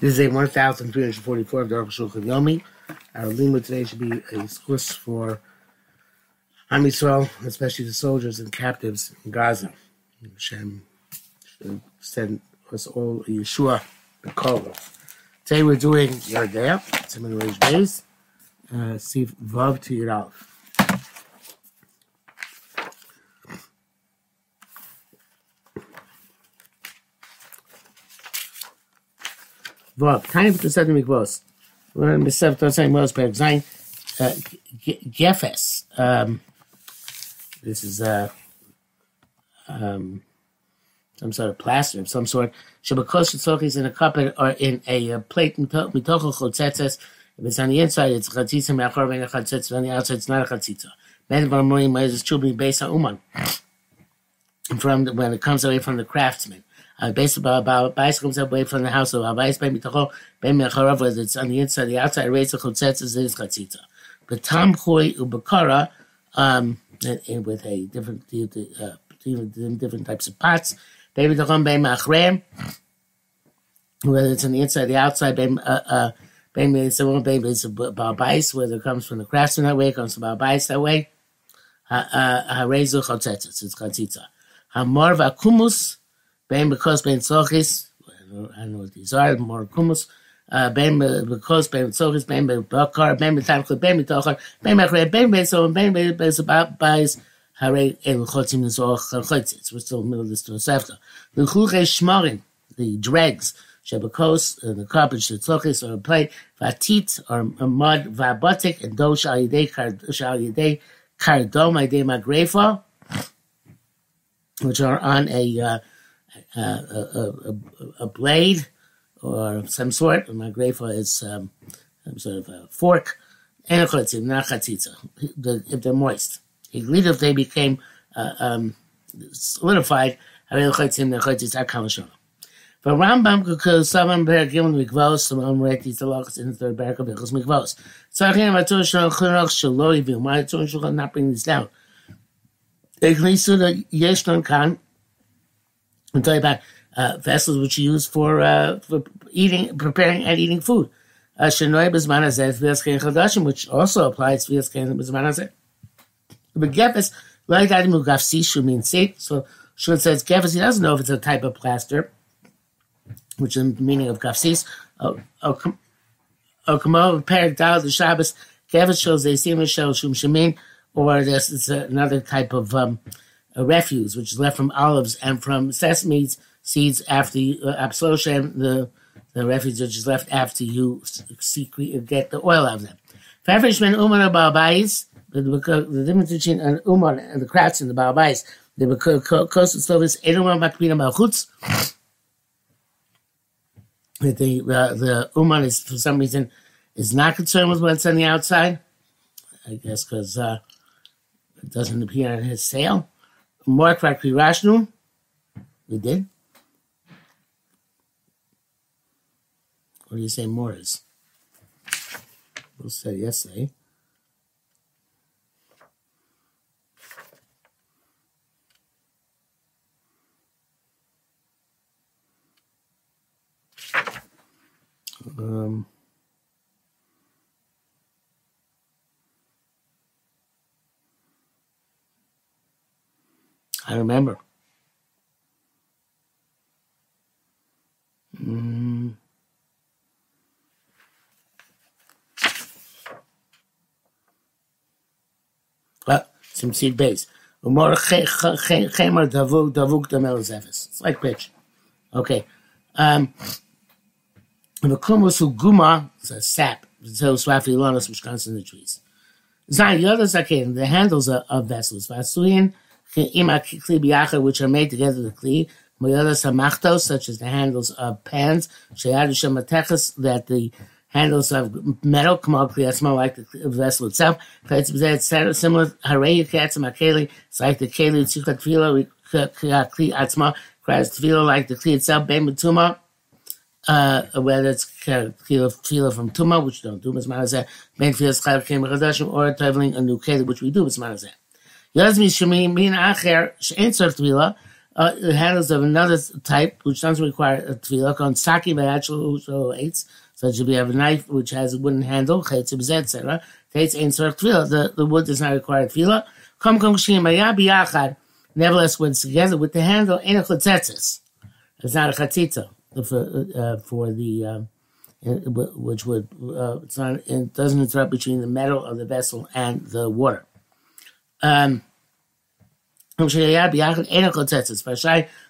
This is a 1344 of the Aruch Shulchan Yomi. Our lima today should be a schus for Am Yisrael, especially the soldiers and captives in Gaza. Hashem send us all Yeshua the Kol. Today we're doing Yoreh De'ah, Simon Reish Beis, uh, Sif Vav to Yirav. Vav, to set the mikvos. We're in the seventh or same most per Zain. Gefes. Um, this is uh, um, some sort of plaster of some sort. Shabakos tzokis in a cup or in a uh, plate mitochel chotzetzes. If it's on the inside, it's chatzitza me'achor ben chatzitza. On the outside, it's not a chatzitza. Ben v'amorim mezes chubri beisa uman. From the, when it comes away from the craftsman. Uh, based about bicycle comes away from the house of Abayis ben mitochel ben me'acharav, whether it's on the inside, the outside, raise the chotzetzes is chatzitza. But tam choy ubakara, um, and, with a different, uh, different types of pots. Baby Dachon Beim Achrem, whether it's on the inside, the outside, Beim, uh, uh, Beim is a Balbais, whether it comes from the craftsman that way, it comes from Balbais that way. Harezu Chotzetzes, it's Chatzitza. Hamor Vakumus, Beim because Beim Tzochis, I know these are, more Kumus, uh, ben because ben sochis ben bakar ben betanchel ben mitochar ben machre ben ben so ben ben ben buys hare el chotzim zoch chotzitz. We're still in the middle of this to after. The chuche shmarim, the dregs, shebakos, uh, the carpet shetzokis or a plate, vatit or a mud vabotik and do shal yidei shal yidei kardom yidei magrefa, which are on a uh, a, a, a, a blade or some sort. My greifa is um, some sort of a fork. And a if they're moist. If they became uh, um, solidified, are. For Rambam, because someone bear given mikvos, someone read these halachas in the third barak of Hilchos mikvos. Tzarchim atur shal churach shalo yivim. Why atur shulchan not bring this down? Eknisu that yesh non. I'm talking about uh, vessels which you use for uh, for eating, preparing and eating food. Chadashim, which also applies hazeh. But gefes lo yadadim ugafsi shu mean seat. So Shul says gefes. He doesn't know if it's a type of plaster, which is the meaning of gafsis. Oh, oh, oh, kamo perik dal the Shabbos. Gefes shows they seem to show shum shemin, or this it's another type of um, refuse, which is left from olives and from sesame seeds after you, uh, absolution, the the refuse which is left after you secret, get the oil out of them. Farfishman uman balbais, the the difference between an uman and the crafts and the balbais, the coastal slovis enuman bakbina malchutz. That the uh, the uman is for some reason is not concerned with what's on the outside. I guess because uh, it doesn't appear on his sale. More correctly, rational. We did. What do you say more is? We'll say yesterday. Eh? Um, I remember. Mm. Some seed base. It's like pitch. Okay. Um, the kumus guma is a sap. So swafi lonas which in the trees. Zayin the other the handles of, vessels. Vasuyin ima kli biyacha which are made together with kli. Moyada samachtos such as the handles of pans. Sheyadu shemateches that the handles of metal, kamal kliyasma, like the vessel itself. It's similar, harei katzim akeli, it's like the keli tzichat tefillah, kli atzma, requires tefillah like the kli itself, ben betuma, uh, whether it's tefillah from tuma, which don't do, mismanazeh, ben tefillah schayv kem chadashim, or traveling a new keli, which we do, mismanazeh. Yazmi shemi min acher, she'en tzor tefillah, uh, handles of another type, which doesn't require a tefillah, on saki actual eights, such as we have a knife which has a wooden handle, etc. The, the wood does not require tefillah. Nevertheless, when it's together with the handle, a It's not a chatzitza for, uh, for the, um, which would, uh, it's not, it doesn't interrupt between the metal of the vessel and the water. Um,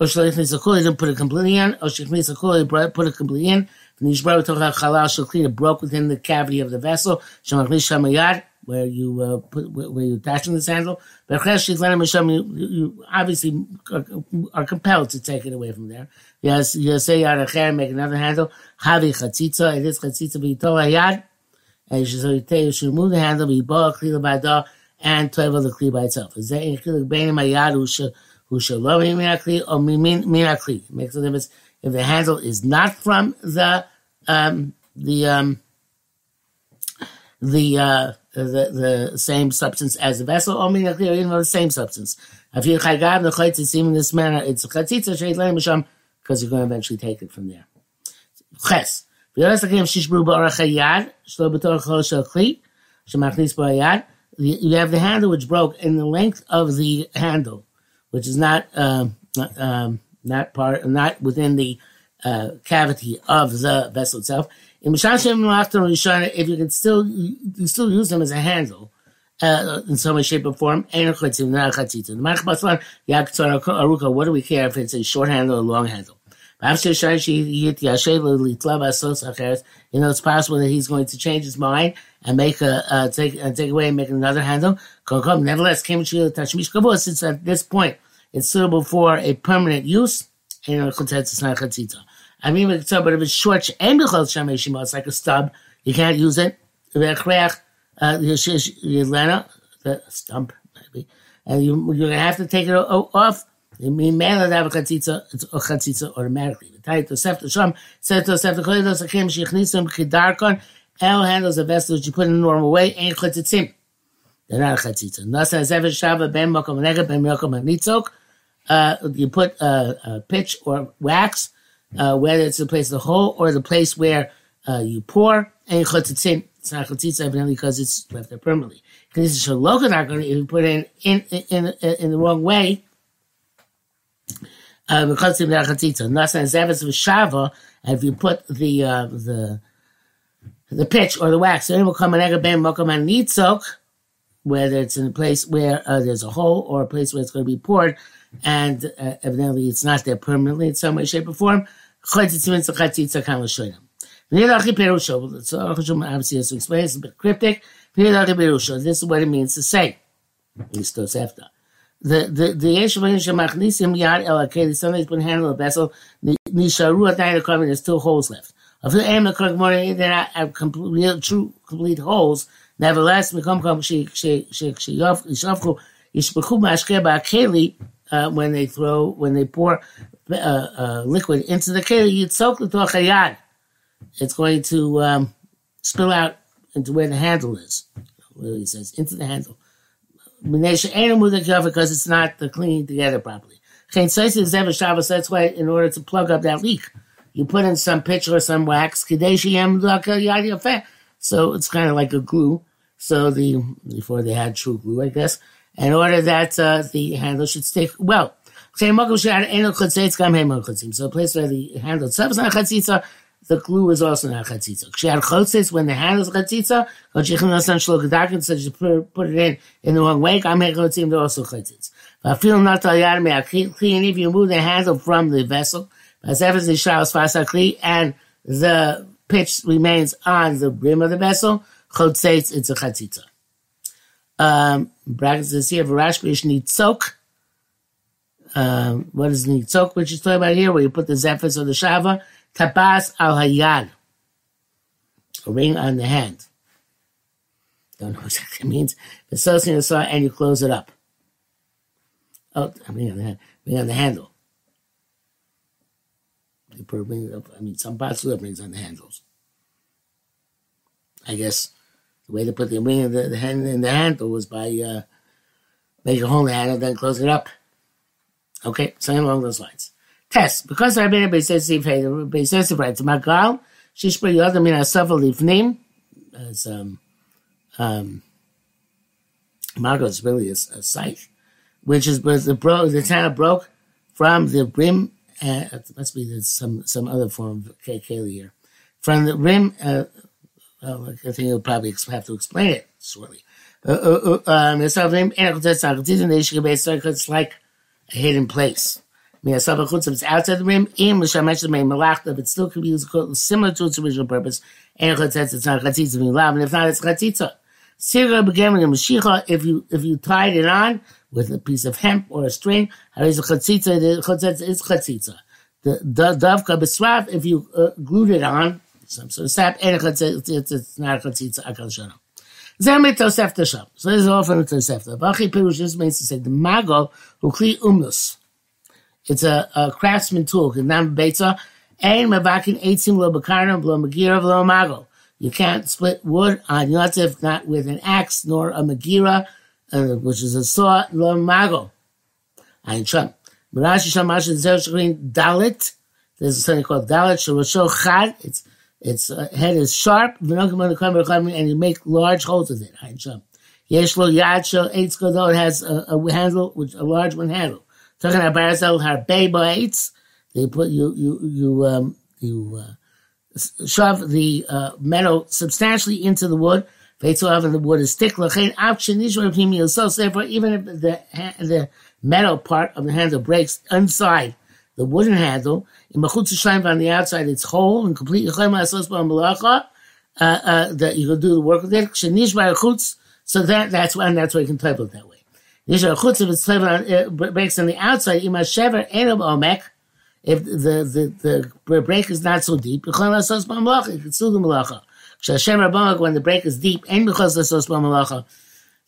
Or Shalifnis Akul, he didn't put it completely in. Or Shechnis Akul, he put it completely in. Nishbar Torah Chalal Shalkli, it broke within the cavity of the vessel. Shamachlis Shamayad, where you uh, put where you attaching this handle. But you, you obviously are compelled to take it away from there. Yes, you say Yad make another handle. Havi Chatzitza, it is Chatzitza B'Yitol Hayad. And you should remove the handle, B'Yiboa Kli L'Bada, and Toiva the Kli by itself. Is there any Kli L'Beinim Hayad who shall love minakli or minakli. Makes a difference if the handle is not from the um, the um, the, uh, the the same substance as the vessel, or minakli, or even the same substance. If you chaygav the chaytz in this manner, it's chatzitza sheit misham because you're going to eventually take it from there. Ches. You have the handle which broke in the length of the handle which is not um, um, not part, not within the uh, cavity of the vessel itself. In if you can still you still use them as a handle uh, in some way, shape, or form, what do we care if it's a short handle or long handle? You know, it's possible that he's going to change his mind and make a uh, take uh, take away and make another handle. Nevertheless, came to Tashmish Kavod since at this point it's suitable for a permanent use, And it's not chatita. I mean, but if it's short, and it's like a stub, you can't use it. Uh, the stump, maybe, and you, you're gonna have to take it off. I mean, have a it's a automatically. Title Tosef Sham said. El handles a vessel that you put in a normal way. Ain't chatzitzim. They're not a chatzitza. Nasa Zevet Shava Ben Mokom Nega Ben Mokom Anitzok. Uh, you put uh, uh, pitch or wax, uh, whether it's the place of the hole or the place where uh, you pour. And chatzitzim. It's not chatzitza evidently because it's left there permanently. Because it's if you put it in in in, in the wrong way because of the chatzitza. Nasa zeves v'shava, and if you put the uh, the the pitch or the wax, it will come an egabem mokaman nitzok, whether it's in a place where uh, there's a hole or a place where it's going to be poured, and uh, evidently it's not there permanently in some way, shape, or form. So obviously has to explain. It's a bit cryptic. This is what it means to say. This goes after the the the Yeshua Shemachnisim Yad El Akeli, somebody's put handle a vessel, Nisharu at night of there's still holes left. Of the aim of morning, they're not have complete, real, true, complete holes. Nevertheless, Mashke Ba'Akeli, uh, when they throw, when they pour uh, uh, liquid into the keli. It's going to um, spill out into where the handle is. He says, into the handle because it's not the cleaning together properly. That's why, in order to plug up that leak, you put in some pitch or some wax. Uh, so it's kind of like a glue. So the before they had true glue, I guess, in order that uh, the handle should stick well. So a place where the handle itself is not chatzitza, uh, the glue is also not chatzitza. Kshiyad chotzis, when the hand is chatzitza, kochichin asan shlo gedakin, so you put it in in the wrong way, hech chotzim, they're also chatzitz. Vafil not al yad me'akli, and if you move the handle from the vessel, the and the pitch remains on the rim of the vessel, chotzitz, it's a chatzitza. Um, brackets says here, v'rashbish nitzok, um, what is the tzok, which is talking about here, where you put the zephyrs or the shava, tapas al hayad, a ring on the hand. Don't know exactly what it means. The associated saw and you close it up. Oh, mean on the hand, ring on the handle. I mean, some parts do have rings on the handles. I guess the way to put the ring in the, the hand in the handle was by uh, make a hole in the handle, then close it up. Okay, something along those lines. Test. Because Rabbi Rabbi says if Rabbi says right to Magal, Shishba Yoda Min Asafa Lifnim, as um um Margot is really a, a site, which is the bro the town broke from the rim. Uh, it must be some some other form of Kaylee here. From the rim, uh, well, I think you'll probably have to explain it shortly. Uh, uh, uh, it's like a hidden place. It's outside the rim, but still can be used similar to its original purpose. It's not and if not, it's chatzitza. If you, if you tied it on with a piece of hemp or a string, a chatzitza, the chatzitza is chatzitza. The davka besraf, if you uh, glued it on, some sort of sap, and chatzitza, it's not chatzitza akal shana. Zeh Tosefta. So this is from the Tosefta. Bachi Pirush just means to say the mago who kli umnus. It's a, a craftsman tool. Nam beitza ein mavakin eitzim lo bakarnam lo magira lo mago. You can't split wood on yotzef not with an axe nor a magira, which is a saw lo mago. Ein sham. Mirashi shamash zer shkrin dalit. There's something called dalit shorosho chad. It's its uh, head is sharp, and you make large holes with it. Yeshlo yad shel eitz gadol has a, a, handle, which a large one handle. Talking about barazel harbei ba'etz, they put you you you um you uh, shove the uh, metal substantially into the wood. Veitzav and the wood is thick. Lachain therefore, even if the the metal part of the handle breaks inside the wooden handle, in Machutz Shleim on the outside, it's whole and complete. Uh, uh, that you can do the work with it. So that that's why and that's why you can type it that way. If it's breaks on the outside. Imashever enav omek. If the, the, the break is not so deep, you can still do the malacha. When the break is deep and because the sos malacha,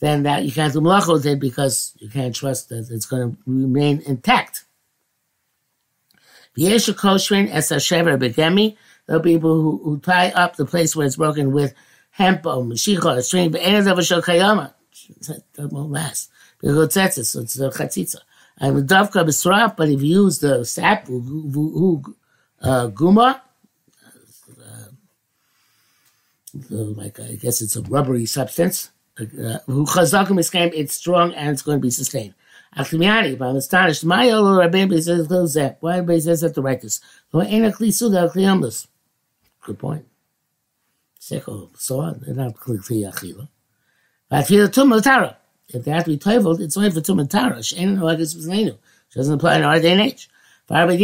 then that you can't do malacha with it because you can't trust that it's going to remain intact. V'yeshu koshrin es hashever begemi. There'll be people who, who tie up the place where it's broken with hemp or mashicha or string, but ain't of shel kayama. That won't last. Because it's so it's a chatzitza. And with davka b'sraf, but if you use the sap, uh, guma, uh, like I guess it's a rubbery substance. Uh, is it's strong and it's going to be sustained. Achimiani, but I'm astonished. My Rabbi says that. Why everybody says that to write this? Good point. So they're not kli achila. But feel the tumah tara. If they have to be toiveled, it's only for tumah tara. Shein no agis b'zneinu. She doesn't apply in our day and age. And there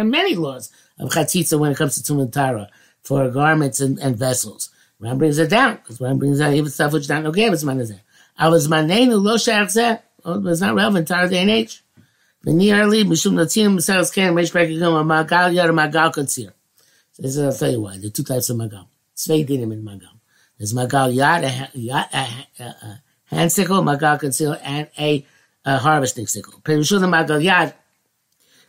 are many laws of chatzitza when it comes to tumantara for garments and, and vessels. Ram brings it down because Ram brings down even stuff which not no man is manazeh. I was manenu lo sherzeh. Oh, it's not relevant to our day and age. V'niyarli mishum natzinim miseres kain reish pekigum magal yar magal katsir. This is I'll tell you why. There are two types of magal. Tzvei dinim in magal. There's magal yad, a, a, a, a hand sickle, magal conceal, and a, a harvesting sickle. Perushul magal yad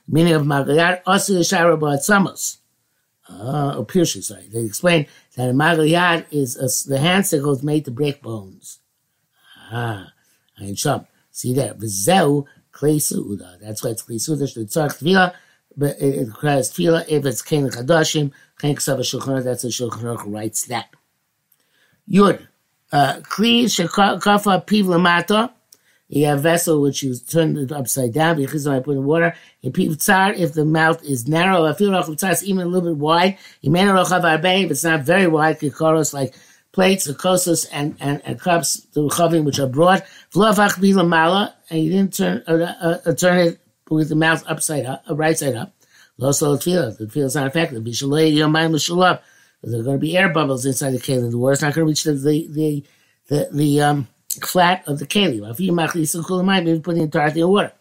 meaning of magal yad, also yishara ba'at samos. Uh, or Pirshu, sorry. They explain that a magal is, a, the hand sickle made to break bones. Ah, ein Sham. See that? v'zeu klei. That's why it's klei su'uda, tvila, but it requires tvila if it's kein chadashim, kein ksav shulchan that's a shulchan aruch writes that. Yud, uh, kli shekafa piv lamata, you have a vessel which you turn it upside down, because I put in water. If the mouth is narrow, I feel it's even a little bit wide. If it's not very wide, kikoros like plates, the kosas, and, and, and cups, the which are broad. And you didn't turn, uh, uh, uh, turn it with the mouth upside up, uh, right side up. The tefillah, the tefillah is not effective. There are going to be air bubbles inside the keli. The water's not going to reach the, the, the, the, the um, flat of the keli. If you machlis kulamai, maybe put the entire thing in water.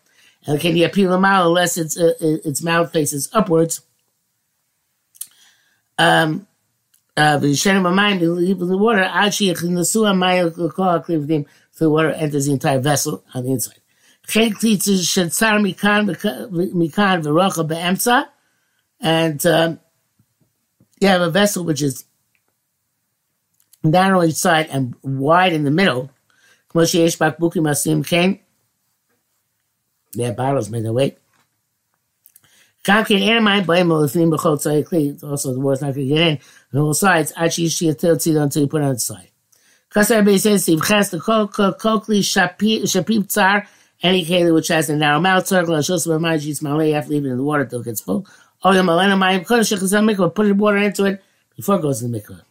And the keli appeal unless its uh, its mouth faces upwards. Um, uh, mind, leave the water. Actually, in the suah maya the water enters the entire vessel on the inside. And um, you have a vessel which is narrow each side and wide in the middle. They have bottles made of weight. Also, the water's not going to get in on all sides. Actually, you until until you put on the side. Everybody says, "If has the kokli shapim tsar, any keli which has a narrow mouth circle, and shows my mind, she's my have to leave it in the water until it gets full. Oh, the malena mayim kodesh put water into it before it goes in the mikvah.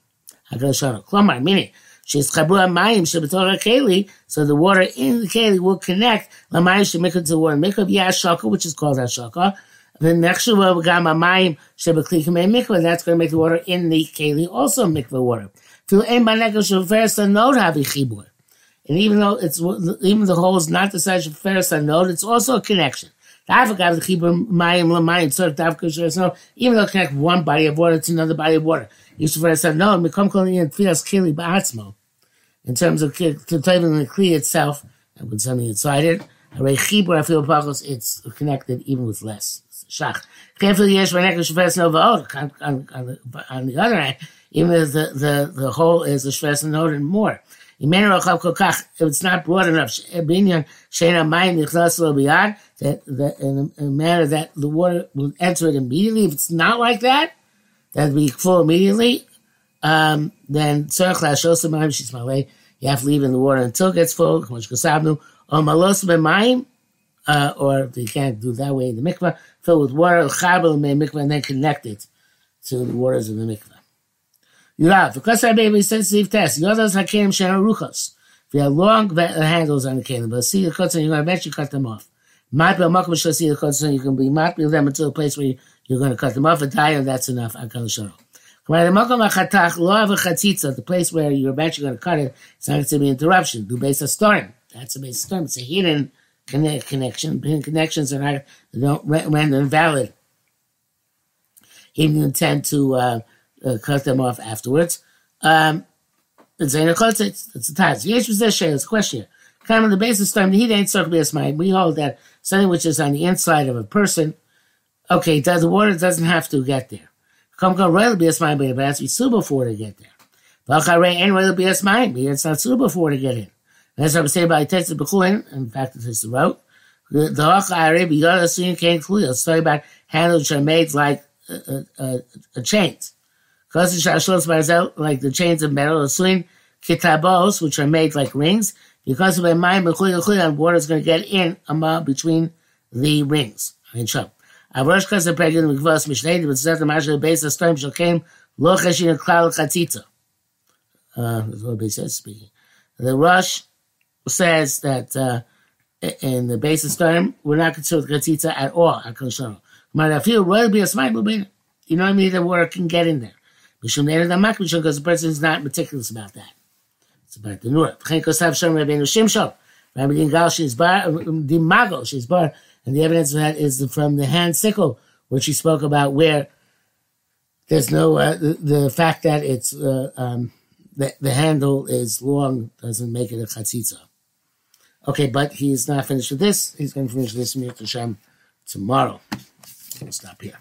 Hakadosh Klomar, meaning she's chabua mayim shebetorah keli, so the water in the keli will connect lamayim shemikvah to the water mikvah via shaka, which is called hashaka. The next one, gam mayim shebekli kamei mikvah, that's going to make the water in the keli also mikvah water. Fil ein banekah sheferes anod havi chibur. And even though it's even the hole is not the size of feres anod, it's also a connection. Even though it connect one body of water to another body of water. In terms of to table the kli itself, and with something inside it, it's connected even with less. Shach. Oh, on the other hand, even if the, the, the whole is a shves and note and more. If it's not broad enough, eh, that, that in a manner that the water will enter it immediately. If it's not like that, that'd be full immediately. Um, then you have to leave in the water until it gets full. Uh, or you can't do that way in the mikvah, fill with water, mikvah, and then connect it to the waters of the mikvah. Yurav, because our baby sensitive test. Yodas hakelim shena ruchos. If you have long handles on the kelim, but see the cuts and you're going to eventually cut them off. Might be a makom shall see the cuts and you can be might be them until a place where you're going to cut them off a and that's enough. The place where you're eventually going to cut it, it's not going to be interruption. Do base a storm. That's a base storm. It's a hidden connect, connection. Hidden connections are not don't render invalid. Even intend to uh, uh, cut them off afterwards. Um, it's a it's a taz. Yesh v'zeh It's a question. Kind of the basis the heat ain't circle mind. We hold that something which is on the inside of a person. Okay, does the water doesn't have to get there. Come come royal be mind, but it has to be suitable for to get there. V'acharei ain't royal be mind, but it's not suitable for to get in. That's what I'm saying about Tetzit B'chuin. In fact, it's the route. The Hachare B'yada Suyin Kain Kluya. It's talking about handles are made like a, a, a chains like the chains of metal, or swing kitabos, which are made like rings, because of a mind and water is going to get in among between the rings. Mishnei but the lo cheshin klal chatzitza. Uh, that's what the says speaking. The Rush says that uh, in the base of storm we're not concerned with chatzitza at all. I feel royal be a smile, you know what I mean? The water can get in there. Mishum Neder Damak Mishum, because the person is not meticulous about that. It's about the Nur. V'chein kosav Shem Rabbeinu Shimshon. Rabbi Gingal she's bar, Dimago she's bar, and the evidence of that is from the hand sickle, which he spoke about, where there's no uh, the, the, fact that it's uh, um, the, the handle is long doesn't make it a chatzitza. Okay, but he's not finished with this. He's going to finish this Mir Hashem tomorrow. We'll stop here.